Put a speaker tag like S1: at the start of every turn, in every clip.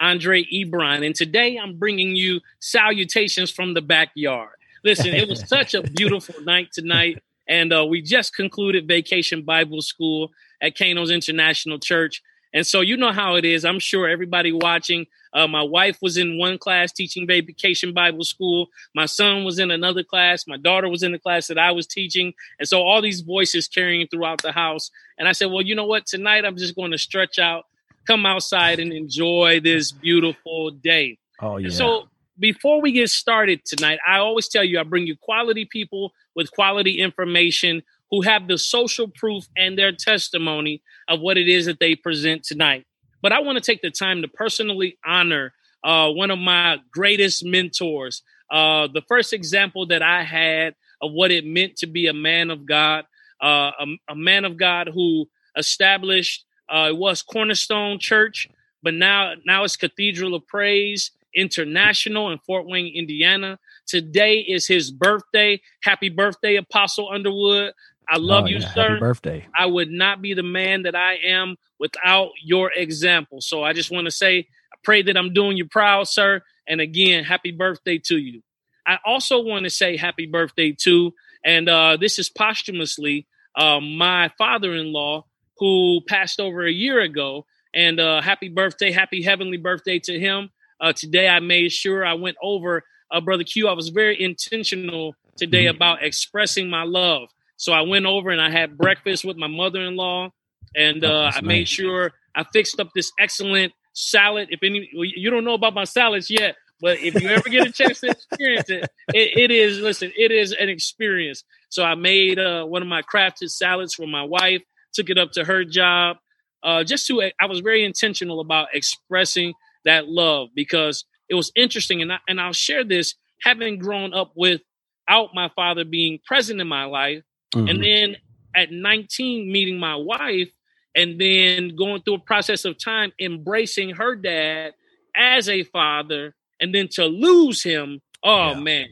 S1: Andre Ebron. And today I'm bringing you salutations from the backyard. Listen, it was such a beautiful night tonight. And uh, we just concluded Vacation Bible School at Kano's International Church. And so you know how it is. I'm sure everybody watching. Uh, my wife was in one class teaching Vacation Bible School. My son was in another class. My daughter was in the class that I was teaching. And so all these voices carrying throughout the house. And I said, well, you know what? Tonight I'm just going to stretch out come outside and enjoy this beautiful day.
S2: Oh, yeah.
S1: So before we get started tonight, I always tell you I bring you quality people with quality information who have the social proof and their testimony of what it is that they present tonight. But I want to take the time to personally honor uh, one of my greatest mentors. Uh, the first example that I had of what it meant to be a man of God, uh, a, a man of God who established uh, it was Cornerstone Church, but now now it's Cathedral of Praise International in Fort Wayne, Indiana. Today is his birthday. Happy birthday, Apostle Underwood. I love oh, you,
S2: yeah.
S1: sir.
S2: Happy birthday.
S1: I would not be the man that I am without your example. So I just want to say, I pray that I'm doing you proud, sir. And again, happy birthday to you. I also want to say happy birthday to, and uh, this is posthumously, uh, my father in law, who passed over a year ago. And uh, happy birthday, happy heavenly birthday to him. Uh, today, I made sure I went over, uh, Brother Q. I was very intentional today mm-hmm. about expressing my love. So I went over and I had breakfast with my mother in law. And uh, I made sure I fixed up this excellent salad. If any, you don't know about my salads yet, but if you ever get a chance to experience it, it, it is, listen, it is an experience. So I made uh, one of my crafted salads for my wife took it up to her job. Uh, just to, I was very intentional about expressing that love because it was interesting. And, I, and I'll share this having grown up without my father being present in my life. Mm-hmm. And then at 19, meeting my wife, and then going through a process of time, embracing her dad as a father, and then to lose him. Oh, yeah. man,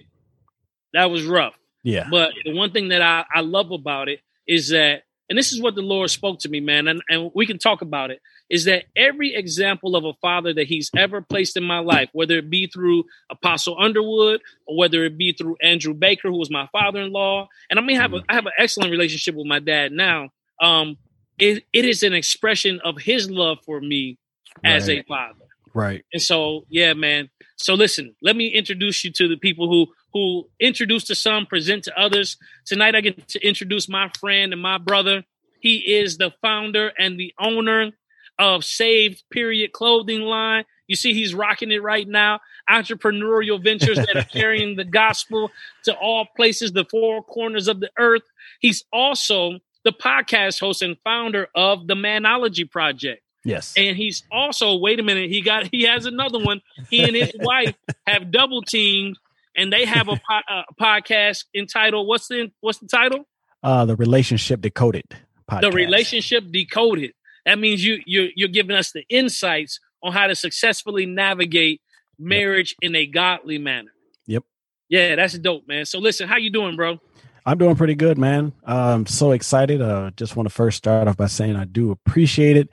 S1: that was rough.
S2: Yeah.
S1: But the one thing that I, I love about it is that and this is what the Lord spoke to me, man, and, and we can talk about it, is that every example of a father that he's ever placed in my life, whether it be through Apostle Underwood or whether it be through Andrew Baker, who was my father-in-law, and I mean, have a. I have an excellent relationship with my dad now. Um, it, it is an expression of his love for me right. as a father.
S2: Right.
S1: And so, yeah, man. So listen, let me introduce you to the people who who introduce to some, present to others. Tonight, I get to introduce my friend and my brother. He is the founder and the owner of Saved Period Clothing Line. You see, he's rocking it right now. Entrepreneurial ventures that are carrying the gospel to all places, the four corners of the earth. He's also the podcast host and founder of the Manology Project.
S2: Yes.
S1: And he's also, wait a minute, he got he has another one. He and his wife have double teamed and they have a, po- a, podcast entitled what's the what's the title?
S2: Uh, the relationship decoded. Podcast.
S1: The relationship decoded. That means you you're you're giving us the insights on how to successfully navigate marriage yep. in a godly manner.
S2: Yep.
S1: Yeah, that's dope, man. So listen, how you doing, bro?
S2: I'm doing pretty good, man. I'm so excited. Uh, just want to first start off by saying I do appreciate it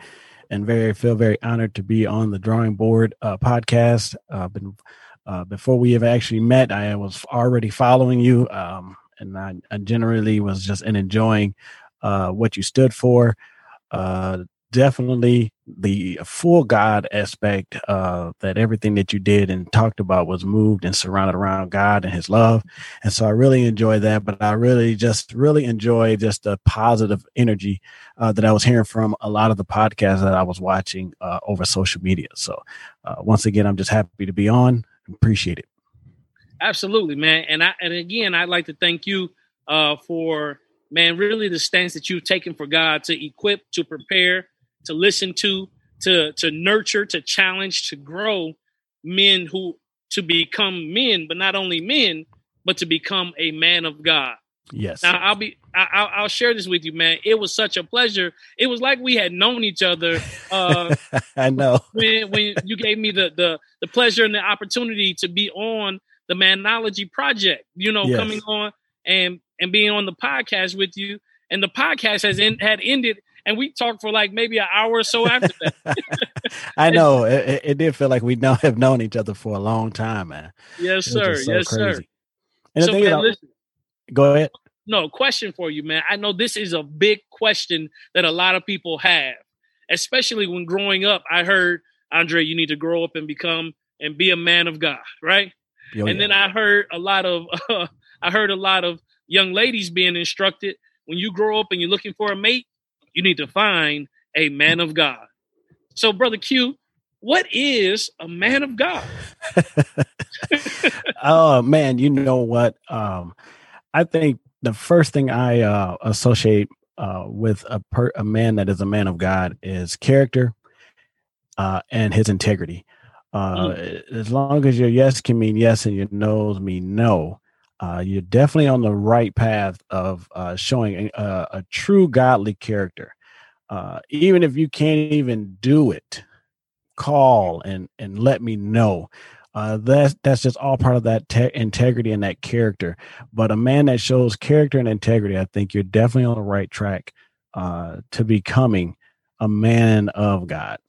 S2: and very feel very honored to be on the drawing board uh, podcast. Uh, been uh, before we have actually met, I was already following you, um, and I, I, generally was just enjoying uh, what you stood for. Definitely the full God aspect uh, that everything that you did and talked about was moved and surrounded around God and His love, and so I really enjoy that. But I really just really enjoy just the positive energy uh, that I was hearing from a lot of the podcasts that I was watching uh, over social media. So uh, once again, I'm just happy to be on. Appreciate it.
S1: Absolutely, man. And I and again, I'd like to thank you uh, for man, really the stance that you've taken for God to equip, to prepare, to listen to, to to nurture, to challenge, to grow men who to become men, but not only men, but to become a man of God.
S2: Yes.
S1: Now I'll be I, will share this with you, man. It was such a pleasure. It was like we had known each other. Uh,
S2: I know
S1: when when you gave me the the the pleasure and the opportunity to be on the Manology project. You know, yes. coming on and and being on the podcast with you. And the podcast has in, had ended, and we talked for like maybe an hour or so after that.
S2: I know it, it, did feel like we know have known each other for a long time, man.
S1: Yes, sir. So yes, crazy. sir.
S2: And so, man, listen, go ahead
S1: no question for you, man. I know this is a big question that a lot of people have, especially when growing up. I heard Andre, you need to grow up and become and be a man of God, right? Oh, and yeah. then I heard a lot of uh, I heard a lot of young ladies being instructed when you grow up and you're looking for a mate, you need to find a man of God. So, brother Q, what is a man of God?
S2: oh man, you know what? Um, I think the first thing I uh, associate uh, with a per- a man that is a man of God is character uh, and his integrity. Mm. As long as your yes can mean yes and your no's mean no, uh, you're definitely on the right path of uh, showing a, a, true godly character. even if you can't even do it, call and and let me know uh, that's that's just all part of that te- integrity and that character. But a man that shows character and integrity, I think you're definitely on the right track uh, to becoming a man of God.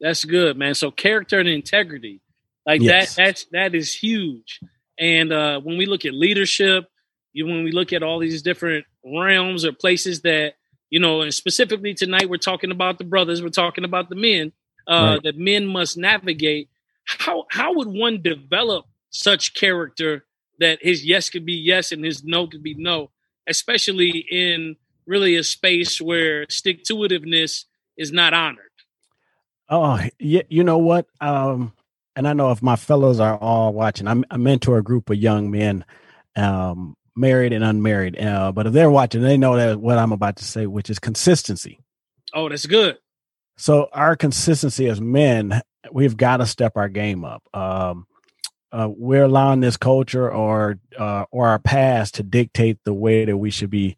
S1: That's good, man. So character and integrity, like yes. that, that's that is huge. And uh, when we look at leadership, you when we look at all these different realms or places that you know, and specifically tonight we're talking about the brothers, we're talking about the men uh, right. that men must navigate how how would one develop such character that his yes could be yes and his no could be no, especially in really a space where stick to itiveness is not honored?
S2: Oh, yeah, you know what? Um, and I know if my fellows are all watching, I'm, I mentor a group of young men, um, married and unmarried. Uh, but if they're watching, they know that what I'm about to say, which is consistency.
S1: Oh, that's good.
S2: So our consistency as men we've got to step our game up. Um, uh, we're allowing this culture or uh, or our past to dictate the way that we should be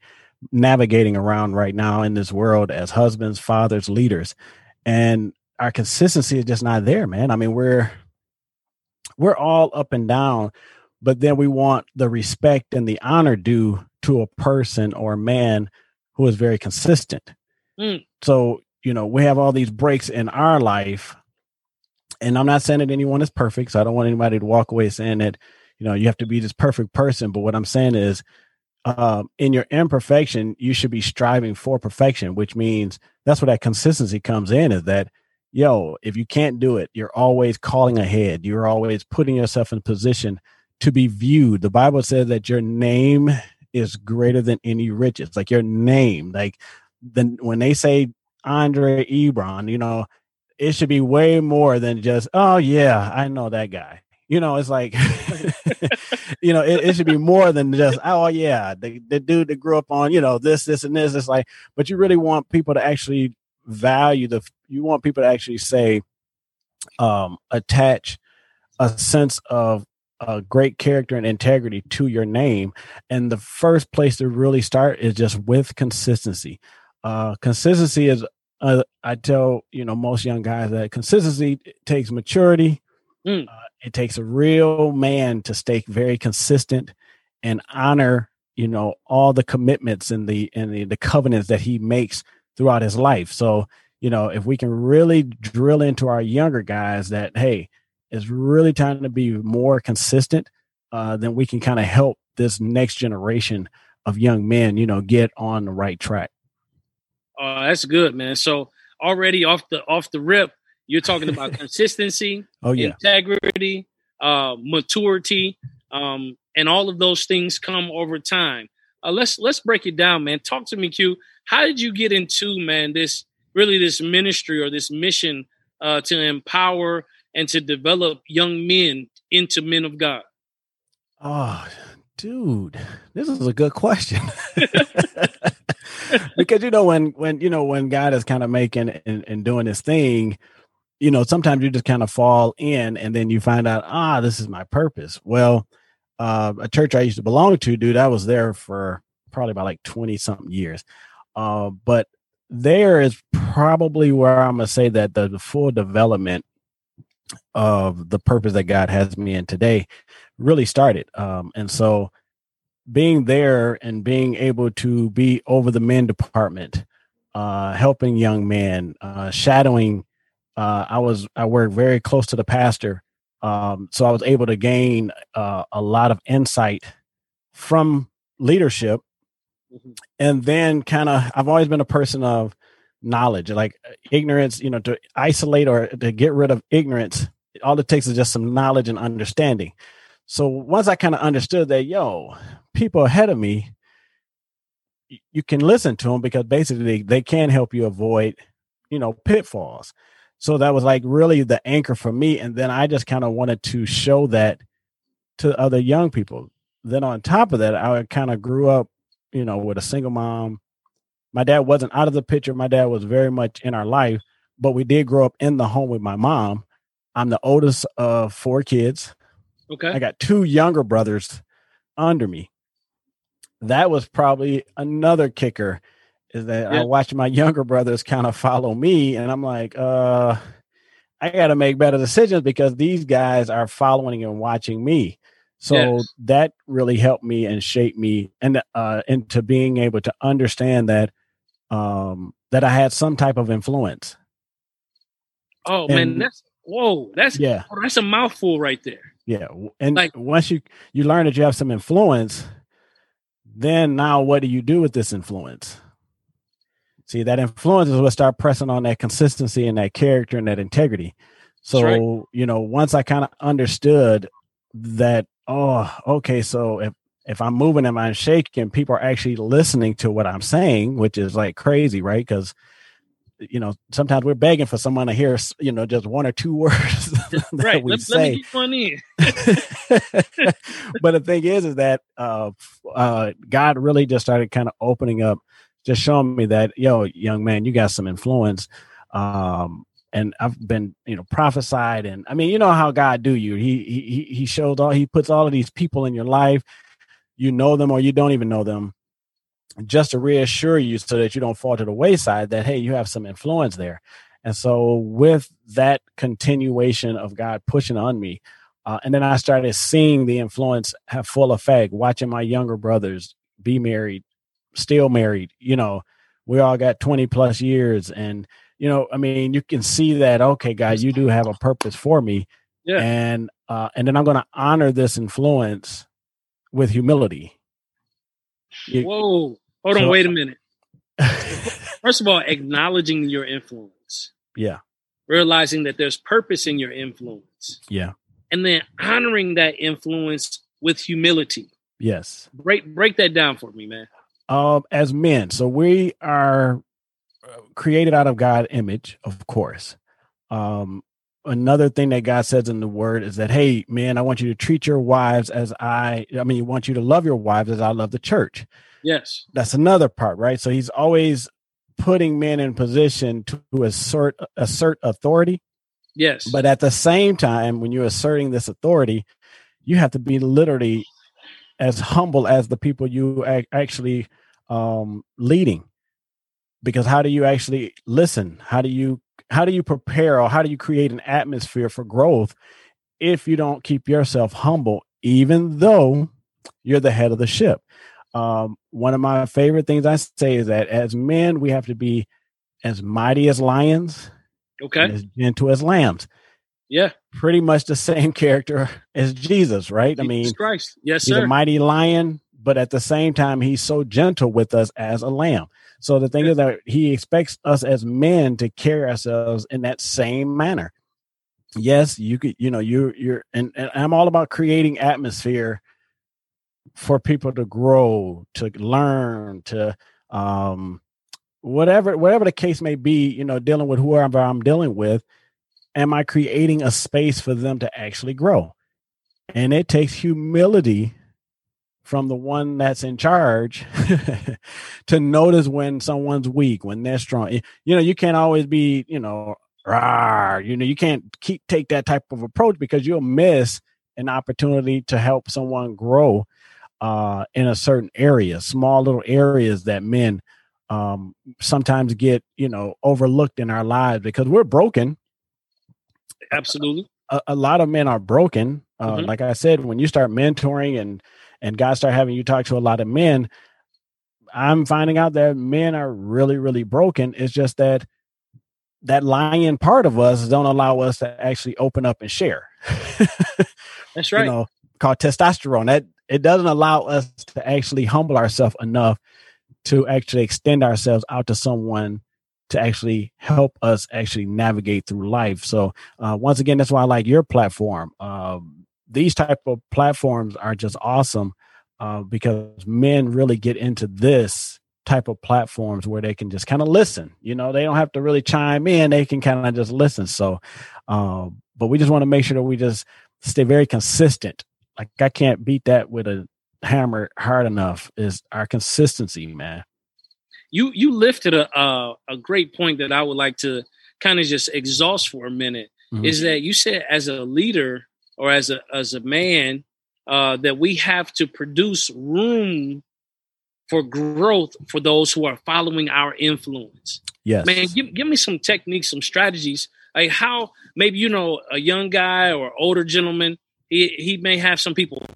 S2: navigating around right now in this world as husbands, fathers, leaders, and our consistency is just not there, man. I mean, we're we're all up and down, but then we want the respect and the honor due to a person or a man who is very consistent. Mm. So you know, we have all these breaks in our life and I'm not saying that anyone is perfect, so I don't want anybody to walk away saying that you know you have to be this perfect person. But what I'm saying is, um, in your imperfection, you should be striving for perfection, which means that's where that consistency comes in. Is that yo, if you can't do it, you're always calling ahead. You're always putting yourself in position to be viewed. The Bible says that your name is greater than any riches. Like your name, like then when they say Andre Ebron, you know, it should be way more than just, oh yeah, I know that guy. You know, it's like, you know, it, it, should be more than just, oh yeah, the, the dude that grew up on, you know, this, this, and this. It's like, but you really want people to actually value the, you want people to actually say, um, attach a sense of a great character and integrity to your name. And the first place to really start is just with consistency. Uh, consistency is uh, I tell you know most young guys that consistency takes maturity. Mm. Uh, it takes a real man to stay very consistent and honor you know all the commitments and the and the, the covenants that he makes throughout his life. So you know if we can really drill into our younger guys that hey, it's really time to be more consistent, uh, then we can kind of help this next generation of young men you know get on the right track.
S1: Uh, that's good, man. So already off the off the rip, you're talking about consistency,
S2: oh yeah,
S1: integrity, uh, maturity, um, and all of those things come over time. Uh, let's let's break it down, man. Talk to me, Q. How did you get into man this really this ministry or this mission uh, to empower and to develop young men into men of God?
S2: Oh, dude, this is a good question. because you know when when you know when God is kind of making and, and doing his thing, you know, sometimes you just kind of fall in and then you find out, ah, this is my purpose. Well, uh, a church I used to belong to, dude, I was there for probably about like 20 something years. Uh, but there is probably where I'm going to say that the, the full development of the purpose that God has me in today really started. Um, and so being there and being able to be over the men department, uh, helping young men, uh, shadowing uh, I was I worked very close to the pastor, um, so I was able to gain uh, a lot of insight from leadership, mm-hmm. and then kind of I've always been a person of knowledge, like ignorance. You know, to isolate or to get rid of ignorance, all it takes is just some knowledge and understanding. So once I kind of understood that, yo, people ahead of me, you can listen to them because basically they, they can help you avoid, you know, pitfalls. So that was like really the anchor for me. And then I just kind of wanted to show that to other young people. Then on top of that, I kind of grew up, you know, with a single mom. My dad wasn't out of the picture. My dad was very much in our life, but we did grow up in the home with my mom. I'm the oldest of four kids.
S1: Okay.
S2: I got two younger brothers under me. That was probably another kicker is that yeah. I watch my younger brothers kind of follow me, and I'm like, uh, I got to make better decisions because these guys are following and watching me. So yes. that really helped me and shaped me and uh, into being able to understand that um, that I had some type of influence.
S1: Oh and, man, that's whoa, that's yeah, oh, that's a mouthful right there.
S2: Yeah, and like once you you learn that you have some influence, then now what do you do with this influence? See, that influence is what start pressing on that consistency and that character and that integrity. So, right. you know, once I kind of understood that, oh, okay, so if if I'm moving and I'm shaking, people are actually listening to what I'm saying, which is like crazy, right? Because you know, sometimes we're begging for someone to hear, you know, just one or two words that
S1: right.
S2: we
S1: let,
S2: say.
S1: Let me
S2: but the thing is, is that uh, uh, God really just started kind of opening up just showing me that, yo, young man, you got some influence. Um, and I've been, you know, prophesied, and I mean, you know how God do you. He he he shows all. He puts all of these people in your life. You know them, or you don't even know them, just to reassure you, so that you don't fall to the wayside. That hey, you have some influence there. And so, with that continuation of God pushing on me, uh, and then I started seeing the influence have full effect, watching my younger brothers be married, still married, you know, we all got 20 plus years. And, you know, I mean, you can see that, okay, guys, you do have a purpose for me. Yeah. And, uh, and then I'm going to honor this influence with humility.
S1: You, Whoa. Hold so, on. Wait a minute. First of all, acknowledging your influence.
S2: Yeah.
S1: Realizing that there's purpose in your influence.
S2: Yeah.
S1: And then honoring that influence with humility.
S2: Yes.
S1: Break break that down for me, man
S2: um, as men. So we are uh, created out of God image, of course. Um, another thing that God says in the word is that, hey, man, I want you to treat your wives as I, I mean, you want you to love your wives as I love the church.
S1: Yes.
S2: That's another part, right? So he's always putting men in position to assert assert authority.
S1: Yes.
S2: But at the same time, when you're asserting this authority, you have to be literally as humble as the people you actually um, leading because how do you actually listen how do you how do you prepare or how do you create an atmosphere for growth if you don't keep yourself humble even though you're the head of the ship um, one of my favorite things i say is that as men we have to be as mighty as lions
S1: okay
S2: as gentle as lambs
S1: yeah.
S2: Pretty much the same character as Jesus, right? I mean,
S1: Christ. Yes,
S2: he's
S1: sir.
S2: a mighty lion, but at the same time, he's so gentle with us as a lamb. So the thing is that he expects us as men to carry ourselves in that same manner. Yes, you could, you know, you're, you're and, and I'm all about creating atmosphere for people to grow, to learn, to um whatever whatever the case may be, you know, dealing with whoever I'm dealing with am I creating a space for them to actually grow? And it takes humility from the one that's in charge to notice when someone's weak, when they're strong. You know, you can't always be, you know, Rawr, you know, you can't keep take that type of approach because you'll miss an opportunity to help someone grow uh, in a certain area, small little areas that men um, sometimes get, you know, overlooked in our lives because we're broken.
S1: Absolutely.
S2: A, a lot of men are broken. Uh, mm-hmm. Like I said, when you start mentoring and and guys start having you talk to a lot of men, I'm finding out that men are really, really broken. It's just that that lion part of us don't allow us to actually open up and share.
S1: That's right.
S2: You know, called testosterone. That it doesn't allow us to actually humble ourselves enough to actually extend ourselves out to someone to actually help us actually navigate through life. So uh, once again, that's why I like your platform. Uh, these type of platforms are just awesome uh, because men really get into this type of platforms where they can just kind of listen. You know, they don't have to really chime in; they can kind of just listen. So, uh, but we just want to make sure that we just stay very consistent. Like I can't beat that with a hammer hard enough. Is our consistency, man.
S1: You you lifted a a, a great point that I would like to kind of just exhaust for a minute. Mm-hmm. Is that you said as a leader or as a as a man uh, that we have to produce room for growth for those who are following our influence.
S2: Yes,
S1: man, give, give me some techniques, some strategies. Like how maybe you know a young guy or older gentleman, he he may have some people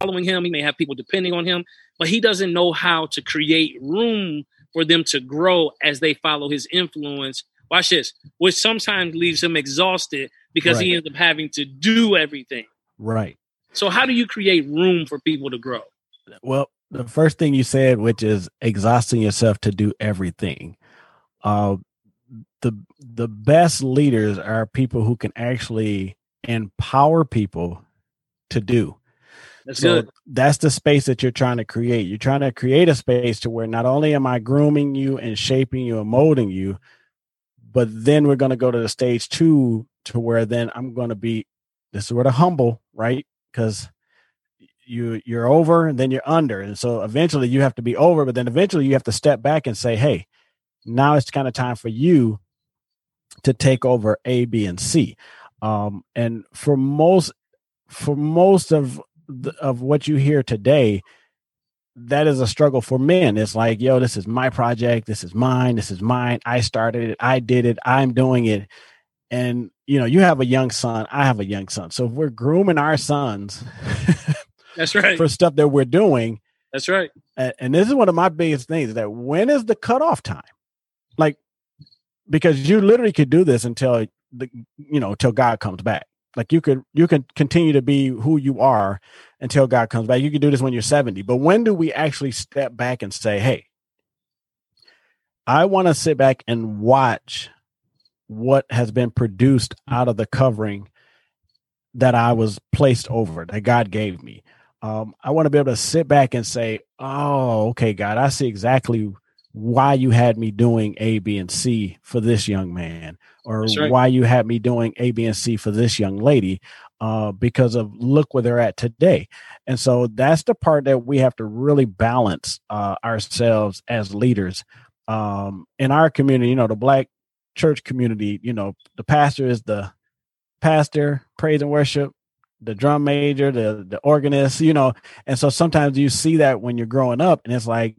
S1: following him, he may have people depending on him, but he doesn't know how to create room for them to grow as they follow his influence. Watch this, which sometimes leaves him exhausted because right. he ends up having to do everything.
S2: Right.
S1: So how do you create room for people to grow?
S2: Well, the first thing you said, which is exhausting yourself to do everything. Uh, the the best leaders are people who can actually empower people to do.
S1: That's so good.
S2: That's the space that you're trying to create. You're trying to create a space to where not only am I grooming you and shaping you and molding you, but then we're going to go to the stage two to where then I'm going to be this is where the humble, right? Because you you're over and then you're under. And so eventually you have to be over, but then eventually you have to step back and say, hey, now it's kind of time for you to take over A, B, and C. Um, and for most for most of the, of what you hear today, that is a struggle for men. It's like, yo, this is my project. This is mine. This is mine. I started it. I did it. I'm doing it. And you know, you have a young son. I have a young son. So if we're grooming our sons,
S1: that's right,
S2: for stuff that we're doing.
S1: That's right.
S2: And, this is one of my biggest things that when is the cutoff time? Like, because you literally could do this until the you know until God comes back. Like you could you can continue to be who you are until God comes back. You can do this when you're 70. But when do we actually step back and say, "Hey, I want to sit back and watch what has been produced out of the covering that I was placed over that God gave me. Um, I want to be able to sit back and say, "Oh, okay, God, I see exactly why you had me doing A, B, and C for this young man, or right. why you had me doing A, B, and C for this young lady, uh, because of look where they're at today." And so that's the part that we have to really balance uh, ourselves as leaders um, in our community. You know, the black church community, you know, the pastor is the pastor, praise and worship, the drum major, the the organist, you know. And so sometimes you see that when you're growing up and it's like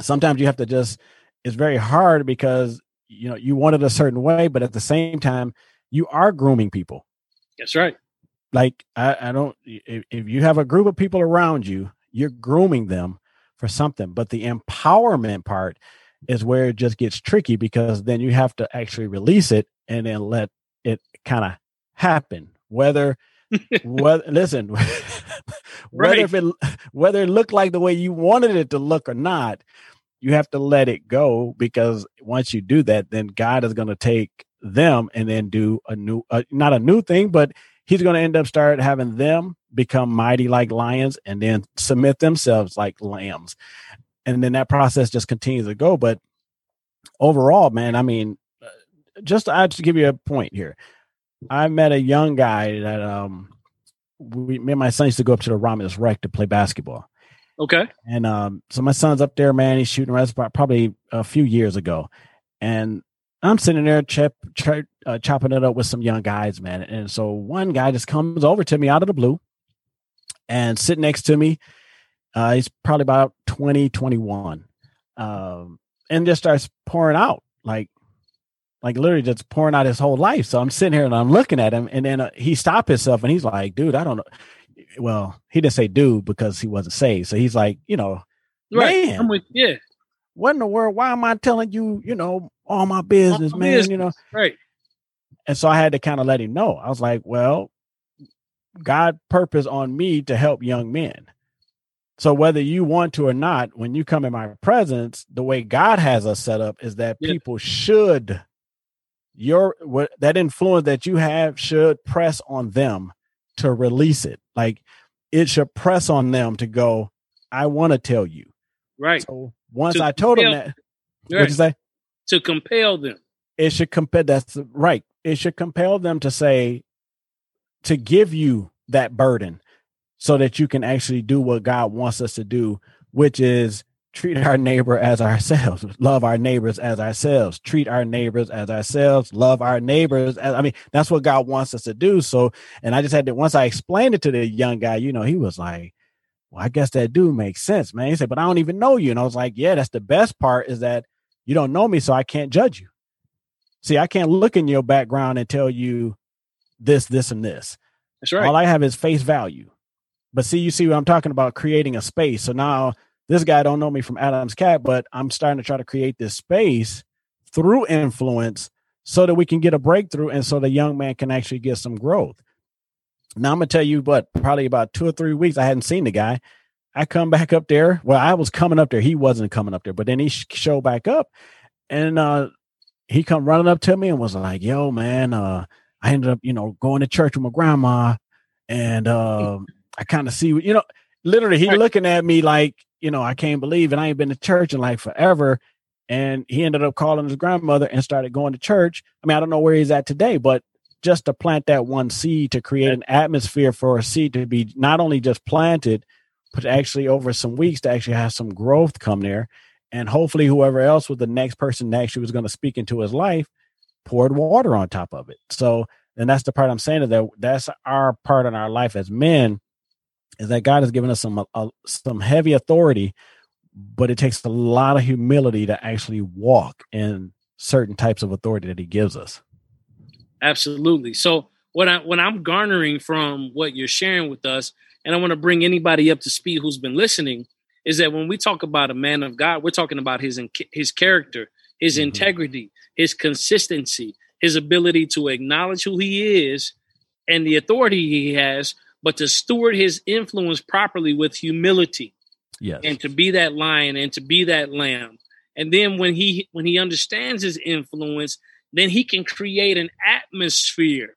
S2: sometimes you have to just it's very hard because you know you want it a certain way, but at the same time you are grooming people.
S1: That's right.
S2: Like I, I don't if, if you have a group of people around you, you're grooming them for something. But the empowerment part is where it just gets tricky because then you have to actually release it and then let it kind of happen. Whether whether listen, whether right. if it whether it looked like the way you wanted it to look or not, you have to let it go because once you do that, then God is going to take them and then do a new, uh, not a new thing, but He's going to end up start having them become mighty like lions and then submit themselves like lambs and then that process just continues to go. But overall, man, I mean, uh, just I just give you a point here. I met a young guy that um we me and my son used to go up to the Romulus Rec to play basketball.
S1: Okay.
S2: And um so my son's up there, man, he's shooting around probably a few years ago. And I'm sitting there chip, ch- uh, chopping it up with some young guys, man. And so one guy just comes over to me out of the blue and sit next to me. Uh, he's probably about 20, 21. Um, and just starts pouring out like, like literally just pouring out his whole life. So I'm sitting here and I'm looking at him and then uh, he stopped himself and he's like, dude, I don't know. Well, he didn't say dude because he wasn't saved. So he's like, you know,
S1: Right.
S2: man,
S1: I'm with yeah.
S2: what in the world? Why am I telling you, you know, all my business,
S1: my
S2: man?
S1: business.
S2: You know,
S1: Right.
S2: and so I had to kind of let him know. I was like, well, God purpose on me to help young men. So whether you want to or not, when you come in my presence, the way God has us set up is that
S1: Yeah.
S2: people should your what that influence that you have should press on them to release it. Like it should press on them to go, I want to tell you.
S1: Right.
S2: So once
S1: To
S2: I told
S1: compel-
S2: that,
S1: right.
S2: what'd you say?
S1: To compel them.
S2: it should compel that's right it should compel them to say to give you that burden so that you can actually do what god wants us to do which is treat our neighbor as ourselves love our neighbors as ourselves treat our neighbors as ourselves love our neighbors as, i mean that's what god wants us to do so and i just had to once i explained it to the young guy you know he was like well i guess that do make sense man he said but i don't even know you and i was like yeah that's the best part is that you don't know me so i can't judge you See, I can't look in your background and tell you this, this, and this.
S1: That's right.
S2: All I have is face value. But see, you see what I'm talking about creating a space. So now this guy don't know me from Adam's cat, but I'm starting to try to create this space through influence so that we can get a breakthrough and so the young man can actually get some growth. Now I'm gonna tell you what, probably about two or three weeks, I hadn't seen the guy. I come back up there. Well, I was coming up there. He wasn't coming up there, but then he sh- showed back up and uh he come running up to me and was like, "Yo, man, uh, I ended up, you know, going to church with my grandma, and uh, I kind of see, you know, literally, he looking at me like, you know, I can't believe and I ain't been to church in like forever." And he ended up calling his grandmother and started going to church. I mean, I don't know where he's at today, but just to plant that one seed to create an atmosphere for a seed to be not only just planted, but actually over some weeks to actually have some growth come there and hopefully whoever else was the next person that actually was going to speak into his life poured water on top of it so and that's the part i'm saying is that that's our part in our life as men is that god has given us some uh, some heavy authority but it takes a lot of humility to actually walk in certain types of authority that he gives us
S1: Absolutely. So what I what I'm garnering from what you're sharing with us, and I want to bring anybody up to speed who's been listening, is that when we talk about a man of God, we're talking about his his character, his
S2: Mhm.
S1: integrity, his consistency, his ability to acknowledge who he is and the authority he has, but to steward his influence properly with humility
S2: yes.
S1: and to be that lion and to be that lamb. And then when he when he understands his influence then he can create an atmosphere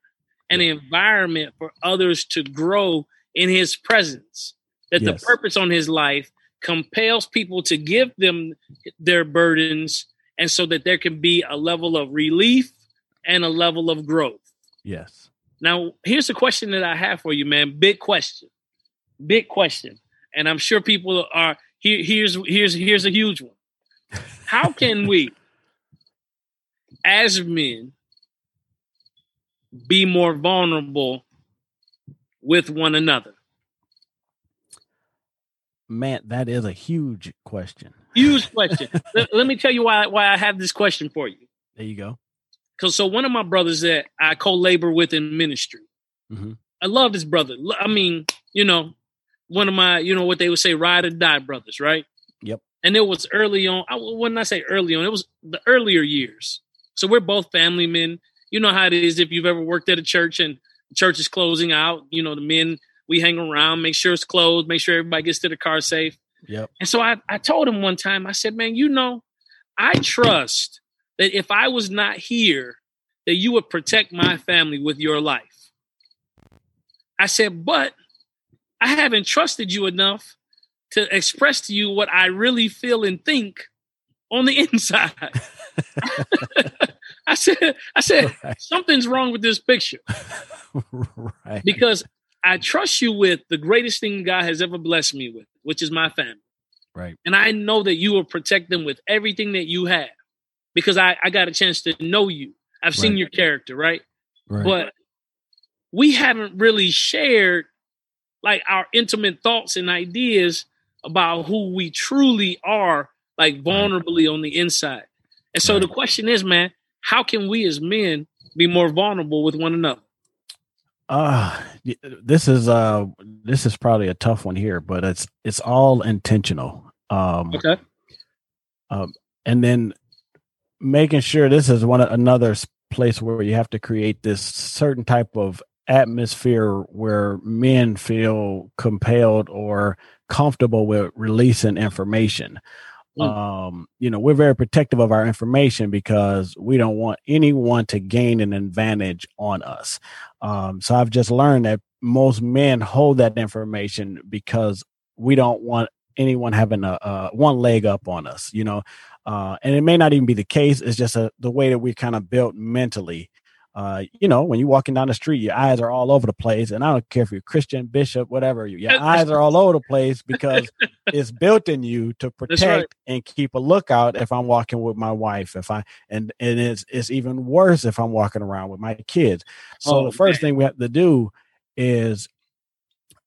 S1: an environment for others to grow in his presence. That
S2: Yes.
S1: the purpose on his life compels people to give them their burdens and so that there can be a level of relief and a level of growth.
S2: Yes
S1: now, here's a question that I have for you, man. Big question. Big question. And I'm sure people are here here's here's here's a huge one. How can we as men be more vulnerable with one another?
S2: man that is a huge question
S1: Huge question. let, let me tell you why why I have this question for you.
S2: there you go
S1: Cause so one of my brothers that I co-labor with in ministry,
S2: Mhm.
S1: I love this brother. I mean, you know, one of my, you know, what they would say, ride or die brothers, right?
S2: Yep.
S1: And it was early on. I wouldn't I say early on. It was the earlier years. So we're both family men. You know how it is if you've ever worked at a church and the church is closing out. You know, the men we hang around, make sure it's closed, make sure everybody gets to the car safe.
S2: yep
S1: And so I, I told him one time, I said, man, you know, I trust that if I was not here, that you would protect my family with your life. I said, but I haven't trusted you enough to express to you what I really feel and think on the inside. I said, I said,
S2: right
S1: something's wrong with this picture
S2: right
S1: because I trust you with the greatest thing God has ever blessed me with, which is my family.
S2: right
S1: And I know that you will protect them with everything that you have. Because I, I got a chance to know you. I've seen
S2: Right.
S1: your character, right?
S2: Right.
S1: But we haven't really shared like our intimate thoughts and ideas about who we truly are, like vulnerably on the inside. And so the question is, man, how can we as men be more vulnerable with one another?
S2: uh this is uh this is probably a tough one here, but it's it's all intentional. Um
S1: Okay.
S2: Um and then making sure this is one another place where you have to create this certain type of atmosphere where men feel compelled or comfortable with releasing information.
S1: Mm.
S2: Um, you know, we're very protective of our information because we don't want anyone to gain an advantage on us. Um, so I've just learned that most men hold that information because we don't want anyone having a, a one leg up on us, you know. Uh, and it may not even be the case. It's just a, the way that we kind of built mentally. Uh, you know, when you're walking down the street, your eyes are all over the place, and I don't care if you're Christian, bishop, whatever. Your eyes are all over the place because it's built in you to protect
S1: right.
S2: and keep a lookout. If I'm walking with my wife, if I and and it's it's even worse if I'm walking around with my kids. So
S1: Oh,
S2: the first thing we have to do is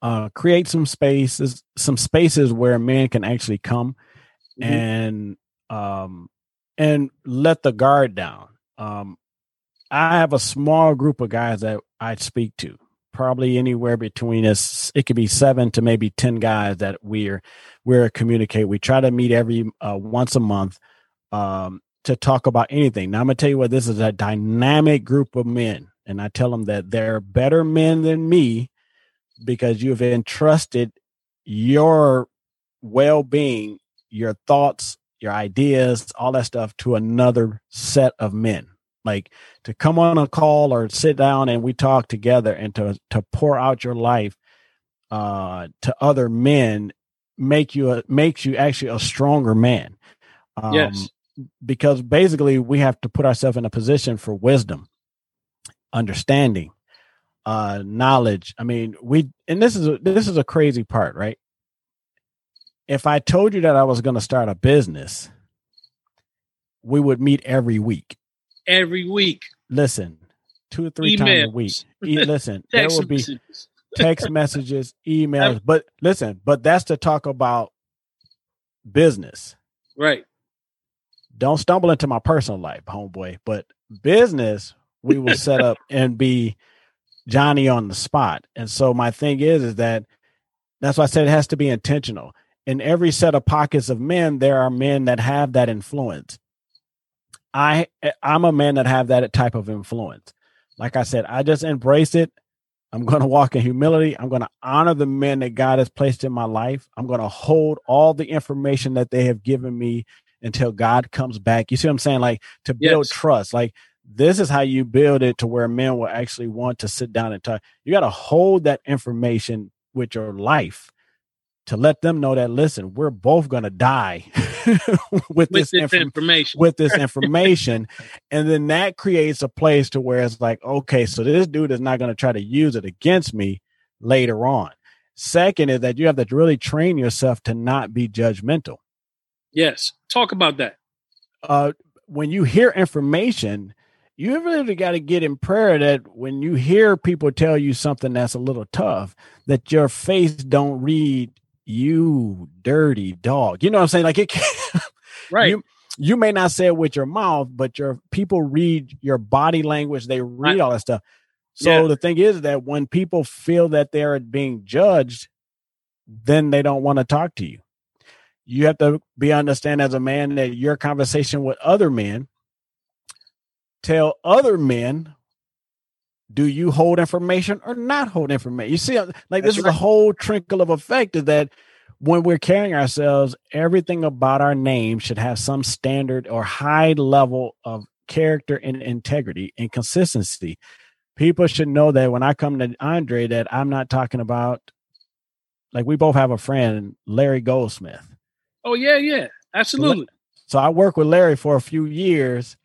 S2: uh, create some spaces, some spaces where men can actually come
S1: Mhm.
S2: and um and let the guard down. Um I have a small group of guys that I speak to, probably anywhere between us. It could be seven to maybe ten guys that we're we're communicate. We try to meet every uh, once a month um, to talk about anything. Now I'm gonna tell you what this is a dynamic group of men, and I tell them that they're better men than me because you've entrusted your well-being, your thoughts, your ideas, all that stuff to another set of men. Like to come on a call or sit down and we talk together and to to pour out your life uh to other men make you a makes you actually a stronger man. Um,
S1: Yes.
S2: because basically we have to put ourselves in a position for wisdom, understanding, uh knowledge. I mean, we and this is a, this is a crazy part, right? If I told you that I was going to start a business, we would meet every week.
S1: Every week.
S2: Listen, two or three times a week. E- listen, there will be
S1: messages.
S2: text messages, emails, but listen, but that's to talk about business.
S1: Right.
S2: Don't stumble into my personal life, homeboy, but business we will set up and be Johnny on the spot. And so my thing is is that that's why I said it has to be intentional. In every set of pockets of men, there are men that have that influence. I I'm a man that have that type of influence. Like I said, I just embrace it. I'm going to walk in humility. I'm going to honor the men that God has placed in my life. I'm going to hold all the information that they have given me until God comes back. You see what I'm saying? Like to build
S1: Yes.
S2: trust. Like this is how you build it to where men will actually want to sit down and talk. You got to hold that information with your life to let them know that listen, we're both going to die with,
S1: With
S2: this,
S1: this
S2: information
S1: information.
S2: with this information and then that creates a place to where it's like okay so this dude is not going to try to use it against me later on second is that you have to really train yourself to not be judgmental
S1: Yes. Talk about that.
S2: uh when you hear information you really got to get in prayer that when you hear people tell you something that's a little tough that your face don't read you dirty dog you know what i'm saying like it
S1: Right.
S2: You, you may not say it with your mouth, but your people read your body language. They read all that stuff. So
S1: Yeah.
S2: the thing is that when people feel that they're being judged, then they don't want to talk to you. You have to be understand as a man that your conversation with other men tell other men do you hold information or not hold information? You see, like
S1: That's
S2: this is a whole trickle of effect is that when we're carrying ourselves, everything about our name should have some standard or high level of character and integrity and consistency. People should know that when I come to Andre, that I'm not talking about like we both have a friend, Larry Goldsmith.
S1: Oh yeah, yeah. Absolutely.
S2: So I worked with Larry for a few years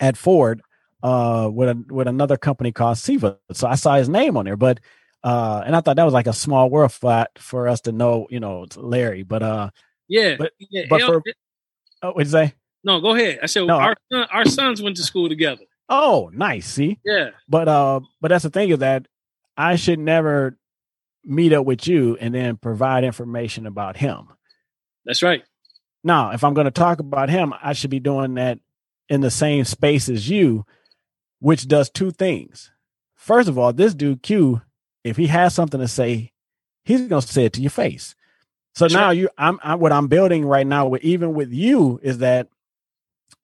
S2: at Ford uh with a, with another company called CEVA. So I saw his name on there, but uh and I thought that was like a small world for for us to know, you know, Larry. But uh
S1: Yeah.
S2: But-
S1: yeah.
S2: but for- oh what'd you say?
S1: No, go ahead. I said
S2: No,
S1: our son, our sons went to school together.
S2: Oh, nice. See,
S1: Yeah,
S2: but uh, but that's the thing is that I should never meet up with you and then provide information about him.
S1: that's right.
S2: Now, if I'm going to talk about him, I should be doing that in the same space as you, which does two things. First of all, this dude Q, if he has something to say, he's going to say it to your face. So
S1: That's
S2: now you, I'm, I'm what I'm building right now with even with you is that,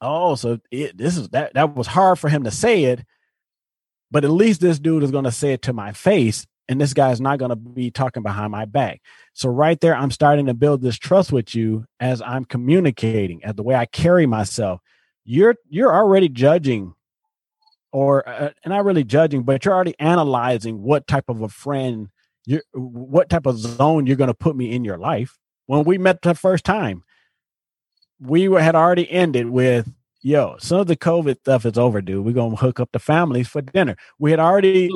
S2: oh, so it, this is that that was hard for him to say it, but at least this dude is going to say it to my face, and this guy's not going to be talking behind my back. So right there, I'm starting to build this trust with you as I'm communicating, as the way I carry myself. You're you're already judging, or uh, not really judging, but you're already analyzing what type of a friend you what type of zone you're going to put me in your life. When we met the first time, we were, had already ended with, "Yo, some of the COVID stuff is over, dude. We're gonna hook up the families for dinner." We had already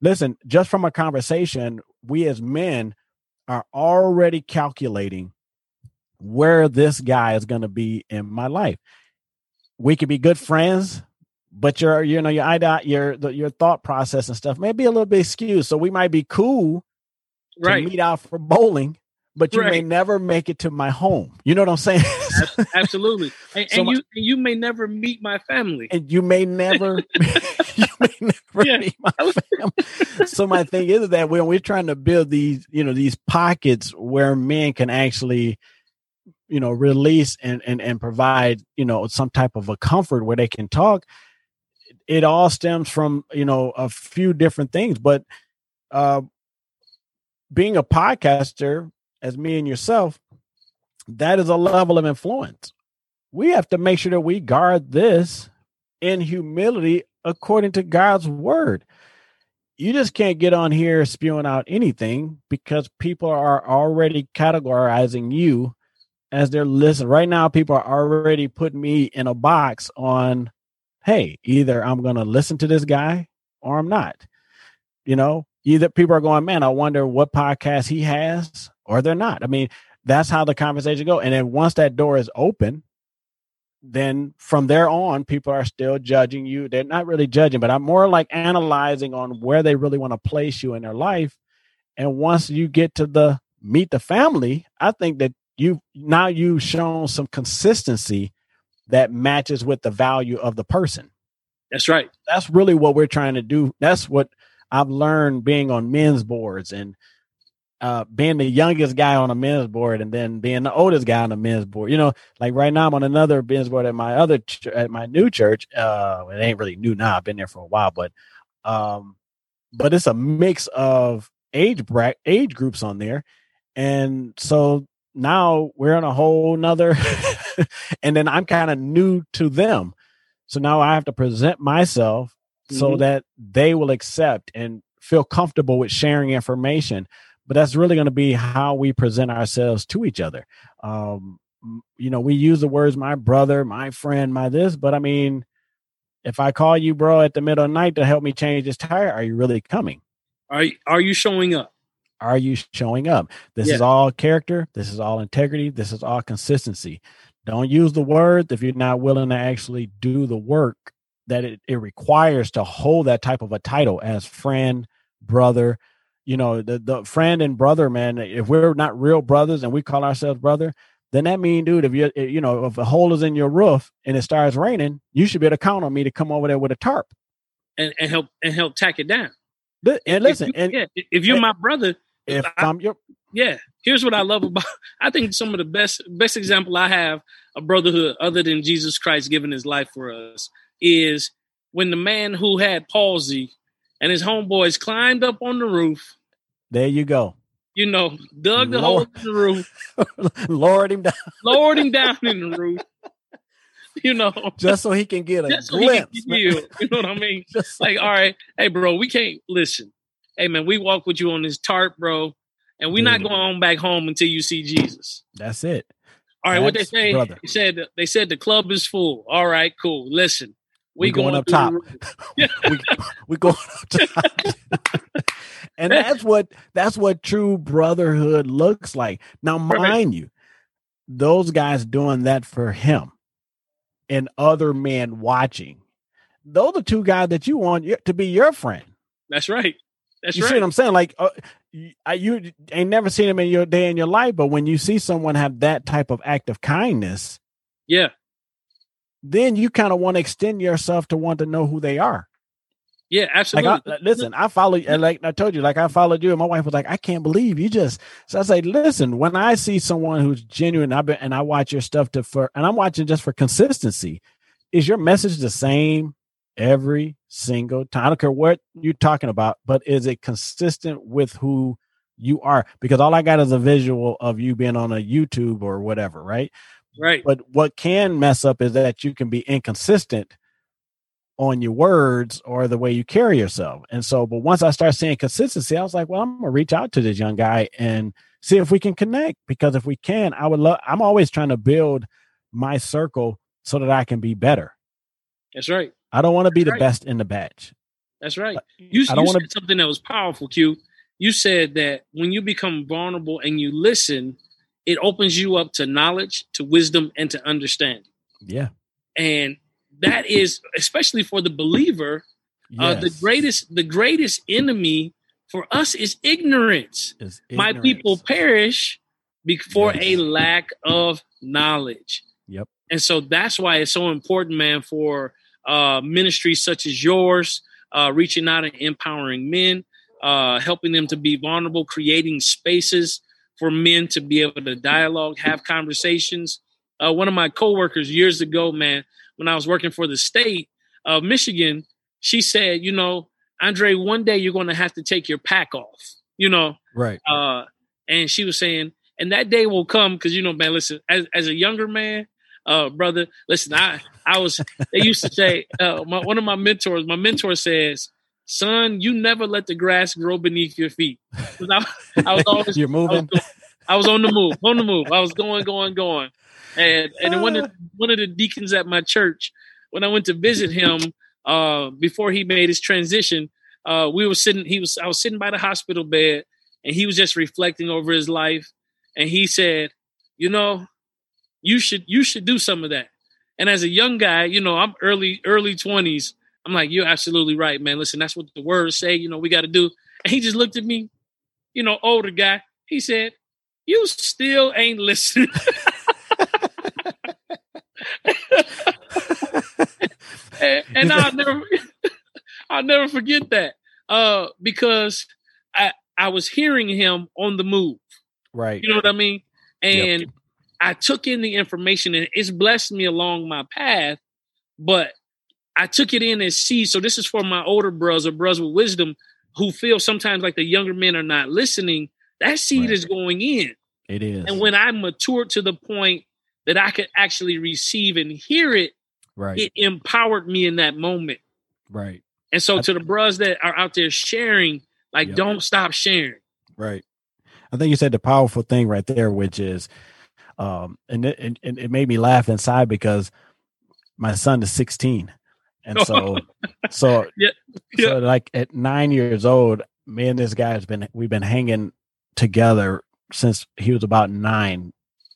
S2: listen just from a conversation. We as men are already calculating where this guy is going to be in my life. We could be good friends, but your you know your ide- your the, your thought process and stuff may be a little bit skewed. So we might be cool to meet out for bowling, but you may never make it to my home. You know what I'm saying?
S1: Absolutely. And,
S2: So
S1: and
S2: my-
S1: you and you may never meet my family.
S2: and you may never you may never
S1: Yeah.
S2: meet my family. so my thing is that when we're trying to build these you know these pockets where men can actually you know release and and and provide you know some type of a comfort where they can talk it all stems from you know a few different things but uh being a podcaster as me and yourself that is a level of influence we have to make sure that we guard this in humility according to God's word. You just can't get on here spewing out anything because people are already categorizing you as their listen. Right now, people are already putting me in a box on, hey, either I'm going to listen to this guy or I'm not. You know, either people are going, man, I wonder what podcast he has, or they're not. I mean, that's how the conversation go. And then once that door is open, then from there on, people are still judging you. They're not really judging, but I'm more like analyzing on where they really want to place you in their life. And once you get to the meet the family, I think that you now you've shown some consistency that matches with the value of the person.
S1: That's right.
S2: That's really what we're trying to do. That's what I've learned being on men's boards and uh, being the youngest guy on a men's board and then being the oldest guy on a men's board. You know, like right now I'm on another men's board at my other ch- at my new church. Uh, it ain't really new now. I've been there for a while, but um, but it's a mix of age bra- age groups on there, and so now we're on a whole nother. and then I'm kind of new to them, so now I have to present myself so
S1: Mhm.
S2: that they will accept and feel comfortable with sharing information. But that's really going to be how we present ourselves to each other. Um you know we use the words my brother my friend my this but i mean if i call you bro at the middle of the night to help me change this tire are you really coming?
S1: Are you- are you showing up?
S2: are you showing up? This is all character. This is all integrity. This is all consistency don't use the word if you're not willing to actually do the work that it, it requires to hold that type of a title as friend brother you know the, the friend and brother man if we're not real brothers and we call ourselves brother then that mean dude if you eh, you know if a hole is in your roof and it starts raining you should be able to count on me to come over there with a tarp
S1: And, and help and help tack it down.
S2: And listen
S1: if you,
S2: and
S1: yeah, if you're
S2: and-
S1: my brother,
S2: if
S1: I-
S2: i'm your
S1: yeah. Here's what I love about. I think some of the best best example I have of brotherhood, other than Jesus Christ giving His life for us, is when the man who had palsy and his homeboys climbed up on the roof.
S2: there you go
S1: You know, dug the
S2: Lord.
S1: hole in the roof,
S2: lowered him down
S1: lowered him down in the roof. You know,
S2: just so he can get a
S1: just so he can
S2: glimpse.
S1: healed. You know what I mean?
S2: Just
S1: like, all right, hey, bro, we can't listen. Hey, man, we walk with you on this tarp, bro, and we're not going on back home until you see Jesus.
S2: that's it.
S1: All right, what they say?
S2: brother.
S1: They said they said the club is full. All right, cool. Listen, we,
S2: We going up top. we we going up top. and that's what that's what true brotherhood looks like. Now,
S1: Right.
S2: mind you, those guys doing that for him. and other men watching. Those are two guys that you want to be your friend.
S1: That's right. That's
S2: you
S1: right.
S2: see what I'm saying? Like, uh, you, ain't never seen them in your day in your life, but when you see someone have that type of act of kindness,
S1: yeah,
S2: then you kind of want to extend yourself to want to know who they are.
S1: Yeah, absolutely.
S2: Like, I, listen, I follow you. Like I told you, like I followed you, and my wife was like, "I can't believe you just." So I say, "Listen, when I see someone who's genuine, I've been, and I watch your stuff to for, and I'm watching just for consistency. Is your message the same every single time? I don't care what you're talking about, but is it consistent with who you are? Because all I got is a visual of you being on a YouTube or whatever, right?
S1: Right.
S2: But what can mess up is that you can be inconsistent on your words or the way you carry yourself. And so, but once I start seeing consistency, I was like, well, I'm gonna reach out to this young guy and see if we can connect. Because if we can, I would love I'm always trying to build my circle so that I can be better.
S1: That's right.
S2: I don't want to be the
S1: right.
S2: best in the batch.
S1: That's right. You,
S2: I don't want
S1: said something that was powerful, Q. You said that when you become vulnerable and you listen, it opens you up to knowledge, to wisdom, and to understanding.
S2: Yeah.
S1: And that is especially for the believer uh, the greatest the greatest enemy for us is ignorance
S2: Is
S1: my people
S2: ignorance.
S1: perish before a lack of knowledge
S2: Yep.
S1: and so that's why it's so important man for uh ministries such as yours uh reaching out and empowering men uh helping them to be vulnerable creating spaces for men to be able to dialogue have conversations uh one of my coworkers years ago man when I was working for the state of Michigan, she said, you know, Andre, one day you're going to have to take your pack off, you know.
S2: Right.
S1: Uh, and she was saying, and that day will come because, you know, man, listen, as, as a younger man, uh, brother, listen, I, I was, they used to say, uh, my, one of my mentors, my mentor says, son, you never let the grass grow beneath your feet. I, I was always,
S2: You're
S1: I was,
S2: moving.
S1: I was on the move, on the move. I was going, going, going. And and one of one of the deacons at my church, when I went to visit him uh, before he made his transition, uh, we were sitting. He was I was sitting by the hospital bed, and he was just reflecting over his life. And he said, "You know, you should you should do some of that." And as a young guy, you know, I'm early early twenties. I'm like, "You're absolutely right, man. Listen, that's what the words say. You know, we got to do." And he just looked at me, you know, older guy. He said, "You still ain't listening." and, and I'll never I'll never forget that. Uh because I I was hearing him on the move.
S2: Right.
S1: You know what I mean? And
S2: Yep.
S1: I took in the information and it's blessed me along my path, but I took it in as seed. So this is for my older brothers or brothers with wisdom who feel sometimes like the younger men are not listening. That seed
S2: Right.
S1: is going in.
S2: It is.
S1: And when I matured to the point that I could actually receive and hear it,
S2: right.
S1: it empowered me in that moment.
S2: right.
S1: And so
S2: I-
S1: to the bros that are out there sharing, like
S2: Yep.
S1: don't stop sharing.
S2: Right. I think you said the powerful thing right there, which is, um, and it, and, and it made me laugh inside because my son is 16. And so, so,
S1: Yeah.
S2: so like at nine years old, me and this guy has been, we've been hanging together since he was about nine,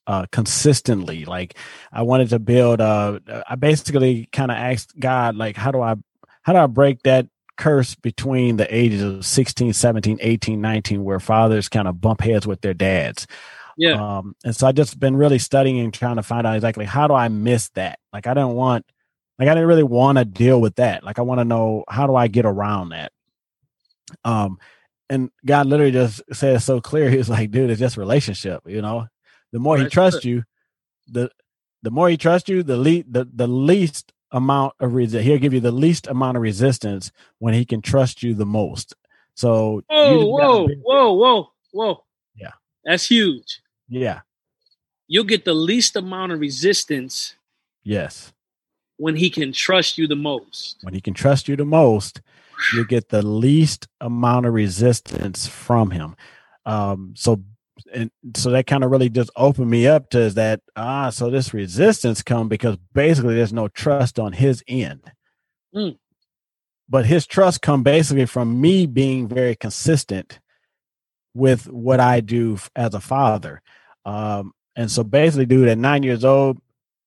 S2: uh, consistently. Like I wanted to build, uh, I basically kind of asked God, like, how do I, how do I break that curse between the ages of 16 17 18 19 where fathers kind of bump heads with their dads
S1: Yeah.
S2: um and so i just been really studying and trying to find out exactly how do i miss that like i don't want like i didn't really want to deal with that like i want to know how do i get around that um and god literally just said it so clear he was like dude it's just relationship you know the more he trusts you the the more he trusts you the le- the, the least amount of resistance he'll give you the least amount of resistance when he can trust you the most so you
S1: Whoa, whoa, whoa, whoa.
S2: Yeah.
S1: That's huge.
S2: Yeah
S1: You'll get the least amount of resistance
S2: yes
S1: when he can trust you the most.
S2: when he can trust you the most, you get the least amount of resistance from him. Um, so and so that kind of really just opened me up to that ah, so this resistance come because basically there's no trust on his end.
S1: Mm.
S2: But his trust come basically from me being very consistent with what I do as a father. Um, and so basically, dude, at nine years old,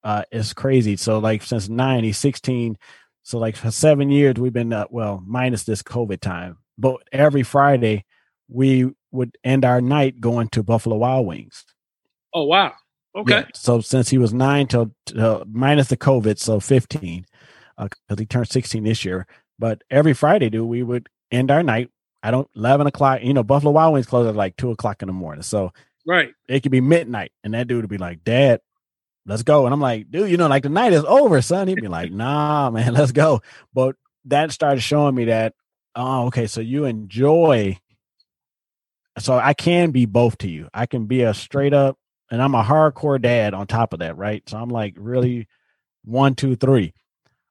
S2: uh, is crazy. So like since nine, he's 16. So like for seven years, we've been, uh, well, minus this COVID time, but every Friday we would end our night going to Buffalo Wild Wings.
S1: Oh, wow. Okay. Yeah,
S2: so since he was nine till uh, minus the COVID, so 15, because uh, he turned 16 this year. But every Friday, dude, we would end our night. I don't 11 o'clock. You know, Buffalo Wild Wings close at like two o'clock in the morning. So
S1: right,
S2: it could be midnight, and that dude would be like, "Dad, let's go." And I'm like, "Dude, you know, like the night is over, son." He'd be like, "Nah, man, let's go." But that started showing me that, oh, okay, so you enjoy. So I can be both to you. I can be a straight up and I'm a hardcore dad on top of that, right? So I'm like really one, two, three.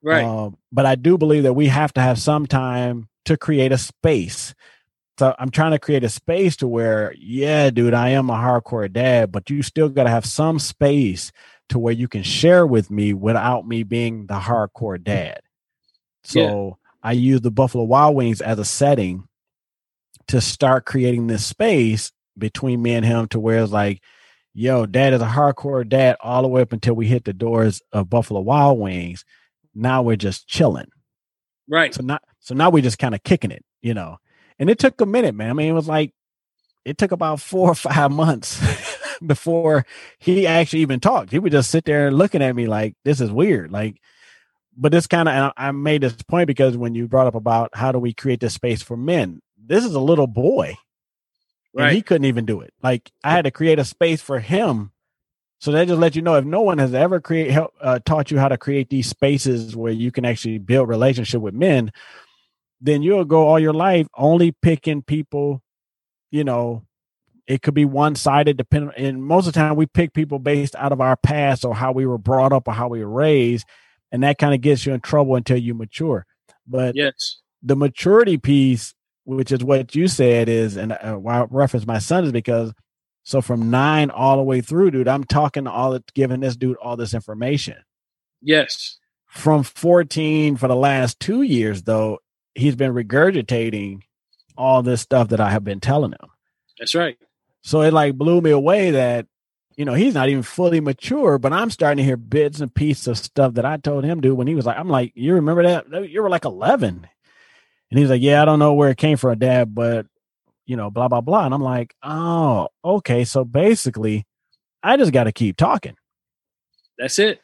S1: Right. Uh,
S2: but I do believe that we have to have some time to create a space. So I'm trying to create a space to where, yeah, dude, I am a hardcore dad, but you still got to have some space to where you can share with me without me being the hardcore dad. So yeah. I use the Buffalo Wild Wings as a setting to start creating this space between me and him to where it's like, yo, dad is a hardcore dad all the way up until we hit the doors of Buffalo Wild Wings. Now we're just chilling.
S1: Right.
S2: So not so now we're just kind of kicking it, you know. And it took a minute, man. I mean, it was like it took about four or five months before he actually even talked. He would just sit there looking at me like, this is weird. Like, but this kind of, I made this point because when you brought up about how do we create this space for men, this is a little boy Right. And he couldn't even do it. Like I had to create a space for him. So that just let you know if no one has ever create help, uh, taught you how to create these spaces where you can actually build relationship with men, then you'll go all your life only picking people, you know, it could be one sided depending and most of the time we pick people based out of our past or how we were brought up or how we were raised and that kind of gets you in trouble until you mature but
S1: yes
S2: the maturity piece which is what you said is, and uh, why I reference my son is because so from nine all the way through, dude, I'm talking to all giving this dude all this information.
S1: Yes.
S2: From 14 for the last two years, though, he's been regurgitating all this stuff that I have been telling him.
S1: That's right.
S2: So it like blew me away that, you know, he's not even fully mature, but I'm starting to hear bits and pieces of stuff that I told him, dude, when he was like, I'm like, you remember that? You were like 11. And he's like, Yeah, I don't know where it came from, dad, but you know, blah, blah, blah. And I'm like, Oh, okay. So basically, I just got to keep talking.
S1: That's it.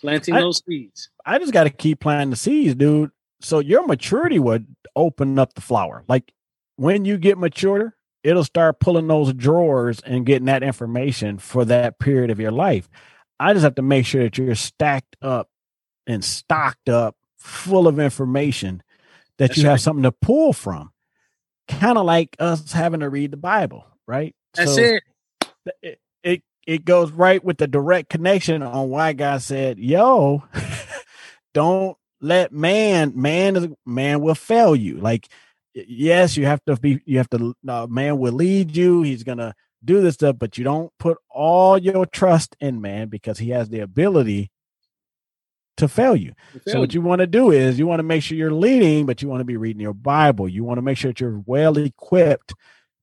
S1: Planting I, those seeds.
S2: I just got to keep planting the seeds, dude. So your maturity would open up the flower. Like when you get mature, it'll start pulling those drawers and getting that information for that period of your life. I just have to make sure that you're stacked up and stocked up full of information that That's you right. have something to pull from. Kind of like us having to read the Bible, right?
S1: That's so it.
S2: it. It it goes right with the direct connection on why God said, "Yo, don't let man man is man will fail you." Like yes, you have to be you have to uh, man will lead you. He's to do this stuff, but you don't put all your trust in man because he has the ability to fail you. Fail so what you want to do is you want to make sure you're leading, but you want to be reading your Bible. You want to make sure that you're well equipped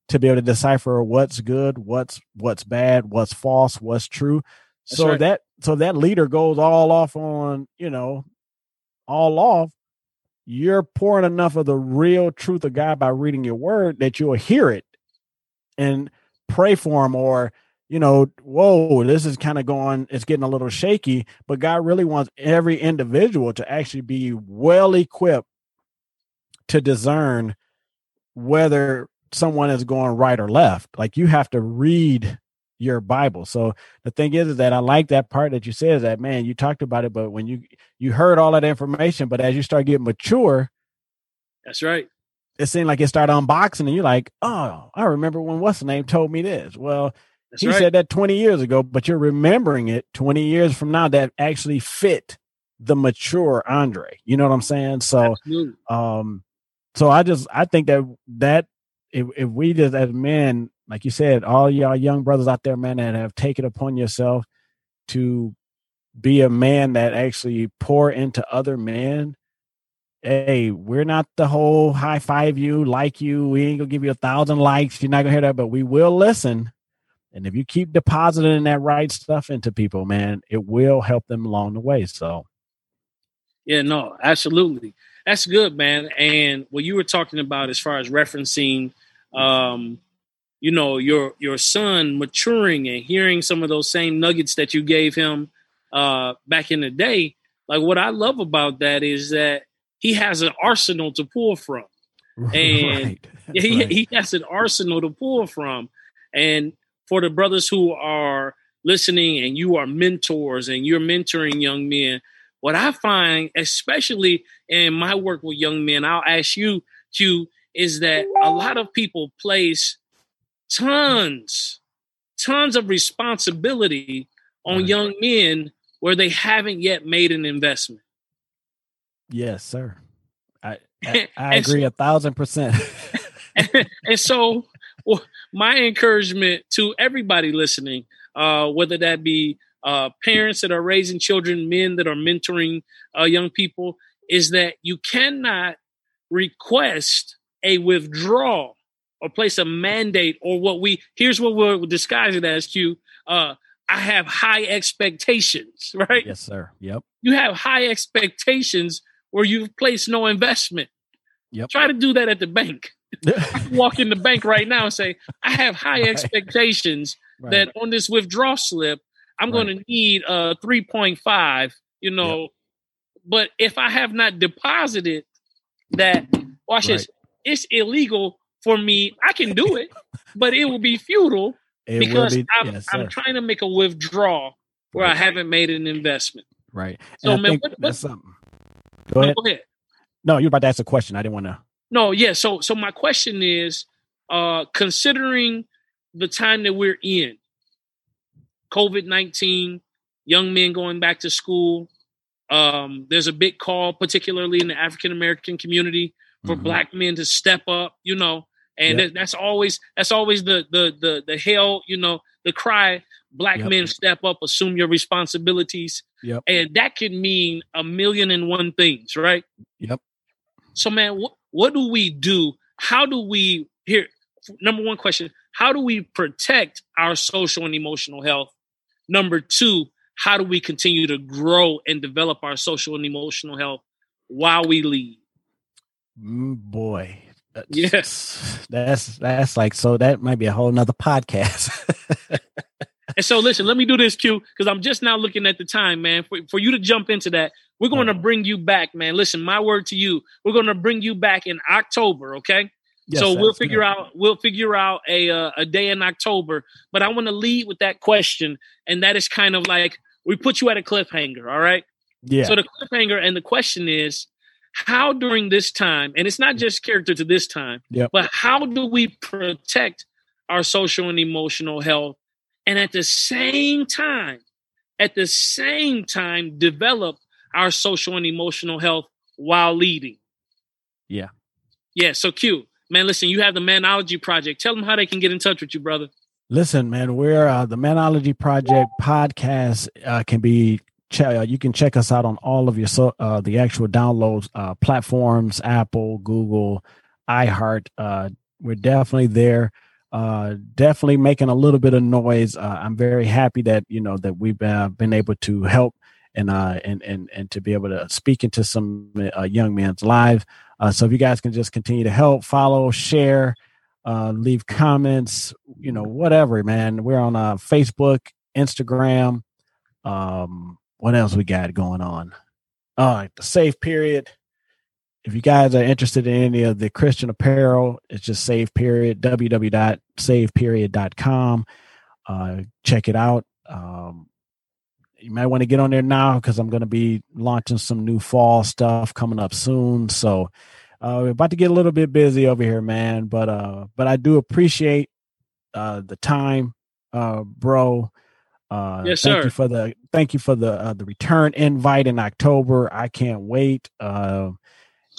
S2: to be able to decipher what's good, what's what's bad, what's false, what's true. That's so right. that so that leader goes all off on, you know, all off. You're pouring enough of the real truth of God by reading your word that you'll hear it and pray for him or you know, whoa, this is kind of going, it's getting a little shaky. But God really wants every individual to actually be well equipped to discern whether someone is going right or left. Like you have to read your Bible. So the thing is, is that I like that part that you said is that man, you talked about it, but when you you heard all that information, but as you start getting mature,
S1: that's right.
S2: It seemed like it started unboxing, and you're like, oh, I remember when what's the name told me this. Well, that's he right. said that 20 years ago, but you're remembering it 20 years from now that actually fit the mature Andre. You know what I'm saying? So, Absolutely. um, so I just I think that that if, if we just as men, like you said, all y'all young brothers out there, man, that have taken upon yourself to be a man that actually pour into other men. Hey, we're not the whole high five you, like you. We ain't gonna give you a thousand likes. You're not gonna hear that, but we will listen And if you keep depositing that right stuff into people, man, it will help them along the way. So,
S1: yeah, no, absolutely. That's good, man. And what you were talking about as far as referencing, um, you know, your your son maturing and hearing some of those same nuggets that you gave him uh, back in the day. Like what I love about that is that he has an arsenal to pull from, and right. he right. he has an arsenal to pull from. And for the brothers who are listening and you are mentors and you're mentoring young men, what I find, especially in my work with young men, I'll ask you, Q, is that a lot of people place tons, tons of responsibility on young men where they haven't yet made an investment.
S2: Yes, sir. I I, I agree so, a thousand percent.
S1: and, and, so, well, my encouragement to everybody listening, uh, whether that be uh, parents that are raising children, men that are mentoring uh, young people, is that you cannot request a withdrawal or place a mandate or what we here's what we're disguising as Q. Uh, I have high expectations, right?
S2: Yes, sir. Yep.
S1: You have high expectations where you've placed no investment.
S2: Yep.
S1: Try to do that at the bank. walk in the bank right now and say, I have high right. expectations right. that on this withdrawal slip, I'm right. going to need a 3.5, you know. Yep. But if I have not deposited that, watch this, it's illegal for me. I can do it, but it will be futile it because be, I'm, yes, I'm, trying to make a withdrawal where. I haven't made an investment.
S2: Right.
S1: So, man, what, that's something.
S2: Go ahead. go ahead. No, you're about to ask a question. I didn't want to.
S1: No, yeah. So, so my question is, uh, considering the time that we're in, COVID 19, young men going back to school. Um, there's a big call, particularly in the African American community, for mm-hmm. black men to step up, you know, and yep. that's always that's always the the the the hell, you know, the cry, black yep. men step up, assume your responsibilities.
S2: Yep.
S1: And that can mean a million and one things, right?
S2: Yep.
S1: So man, what what do we do? How do we here number one question, how do we protect our social and emotional health Number two, how do we continue to grow and develop our social and emotional health while we lead?
S2: Mm, boy.
S1: Yes.
S2: That's that's like so that might be a whole nother podcast.
S1: and so listen, let me do this, Q, because I'm just now looking at the time, man. For, for you to jump into that, we're going to bring you back, man. Listen, my word to you, we're going to bring you back in October, okay? Yes, so we'll figure good. out we'll figure out a uh, a day in October. But I want to lead with that question, and that is kind of like we put you at a cliffhanger. All right.
S2: Yeah.
S1: So the cliffhanger and the question is, how during this time, and it's not just character to this time,
S2: yep.
S1: but how do we protect our social and emotional health, and at the same time, at the same time, develop our social and emotional health while leading.
S2: Yeah.
S1: Yeah. So Q, man, listen, you have the Manology Project. Tell them how they can get in touch with you, brother.
S2: Listen, man, we're uh, the Manology Project podcast uh, can be. Uh, you can check us out on all of your so, uh, the actual downloads uh, platforms, Apple, Google, iHeart. Uh, we're definitely there. Uh, definitely making a little bit of noise. Uh, I'm very happy that you know that we've been able to help and and and and to be able to speak into some young men's lives. So if you guys can just continue to help, follow, share, leave comments, you know, whatever, man. We're on Facebook, Instagram. Um, what else we got going on? All right, the safe period. If you guys are interested in any of the Christian apparel, it's just save period, www.saveperiod.com. Uh, check it out. Um, you might want to get on there now because I'm going to be launching some new fall stuff coming up soon. So uh, we're about to get a little bit busy over here, man. But uh, but I do appreciate uh, the time, uh, bro. Uh,
S1: yes,
S2: thank
S1: sir.
S2: you for the thank you for the uh, the return invite in October. I can't wait. Uh,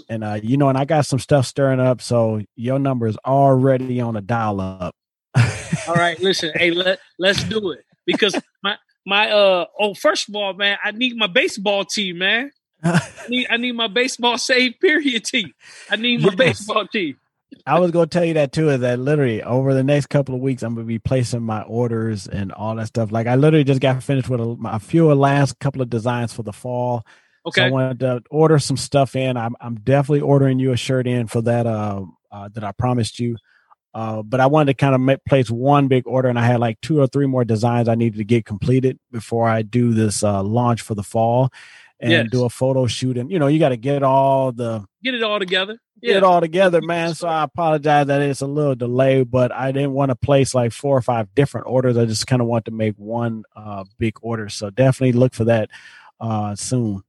S2: and uh, you know, and I got some stuff stirring up, so your number is already on a dial up.
S1: all right, listen, hey, let let's do it because my my uh oh first of all man i need my baseball team man I need, I need my baseball save period team i need my yes. baseball team
S2: I was going to tell you that too. Is that literally over the next couple of weeks, I'm going to be placing my orders and all that stuff. Like I literally just got finished with a, a few last couple of designs for the fall.
S1: Okay.
S2: So I wanted to order some stuff in. I'm I'm definitely ordering you a shirt in for that. Uh, uh that I promised you. Uh, but I wanted to kind of make, place one big order, and I had like two or three more designs I needed to get completed before I do this uh, launch for the fall and
S1: Yes.
S2: do a photo shoot. And you know, you got to get all the
S1: Get it all together.
S2: get it all together, man. So I apologize that it's a little delay, but I didn't want to place like four or five different orders. I just kind of want to make one uh, big order. So definitely look for that uh, soon.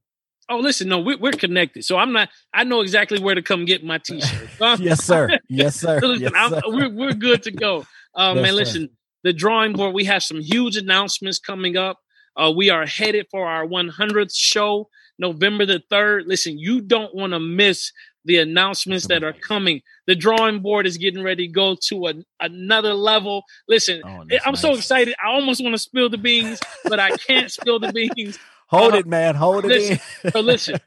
S1: Oh, listen, no, we're, we're connected. So I'm not, I know exactly where to come get my t shirt.
S2: Yes, sir. Yes, sir.
S1: So listen,
S2: Yes, sir.
S1: we're, we're good to go. Uh,
S2: Yes,
S1: man,
S2: sir.
S1: listen, the drawing board, we have some huge announcements coming up. Uh, we are headed for our 100th show, November the 3rd. Listen, you don't want to miss the announcements that are coming. The drawing board is getting ready to go to a, another level. Listen,
S2: Oh,
S1: I'm so excited. I almost want to spill the beans, but I can't spill the beans.
S2: Hold
S1: uh,
S2: it, man. Hold it
S1: listen,
S2: in.
S1: So listen,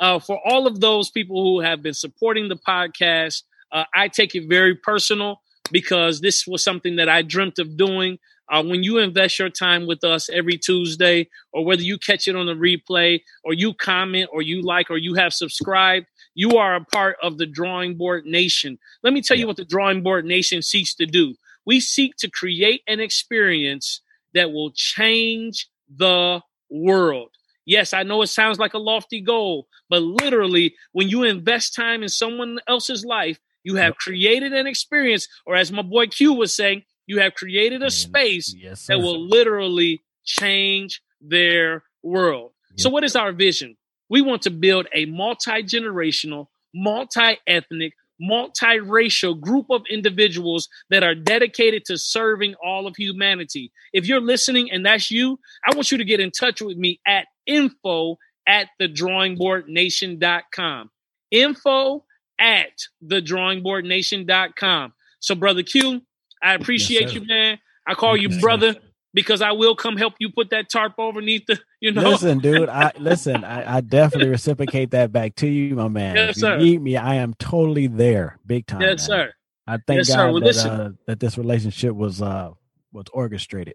S1: uh, for all of those people who have been supporting the podcast, uh, I take it very personal because this was something that I dreamt of doing. Uh, when you invest your time with us every Tuesday, or whether you catch it on the replay, or you comment, or you like, or you have subscribed, you are a part of the Drawing Board Nation. Let me tell you what the Drawing Board Nation seeks to do. We seek to create an experience that will change the world. Yes, I know it sounds like a lofty goal, but literally, when you invest time in someone else's life, you have created an experience, or as my boy Q was saying, you have created a
S2: mm,
S1: space
S2: Yes,
S1: that will literally change their world. So, what is our vision? We want to build a multi generational, multi ethnic, multiracial group of individuals that are dedicated to serving all of humanity. If you're listening and that's you, I want you to get in touch with me at info at the drawingboardnation.com. Info at the drawingboardnation.com. So, Brother Q, I appreciate
S2: sir.
S1: you, man. I call you brother because I will come help you put that tarp overneath the, you know.
S2: Listen, dude. I listen. I, I definitely reciprocate that back to you, my man.
S1: Yes,
S2: if you
S1: sir.
S2: need me, I am totally there, big time.
S1: yes,
S2: man.
S1: sir.
S2: I thank
S1: Yes, sir.
S2: God
S1: Well,
S2: that
S1: listen.
S2: uh, that this relationship was uh was orchestrated.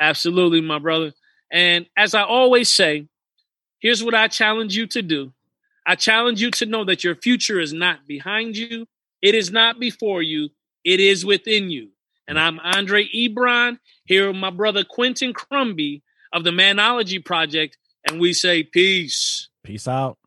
S1: Absolutely, my brother. And as I always say, here's what I challenge you to do. I challenge you to know that your future is not behind you, it is not before you, it is within you. And I'm Andre Ebron here with my brother Quentin Crumby of the Manology Project, and we say peace.
S2: Peace out.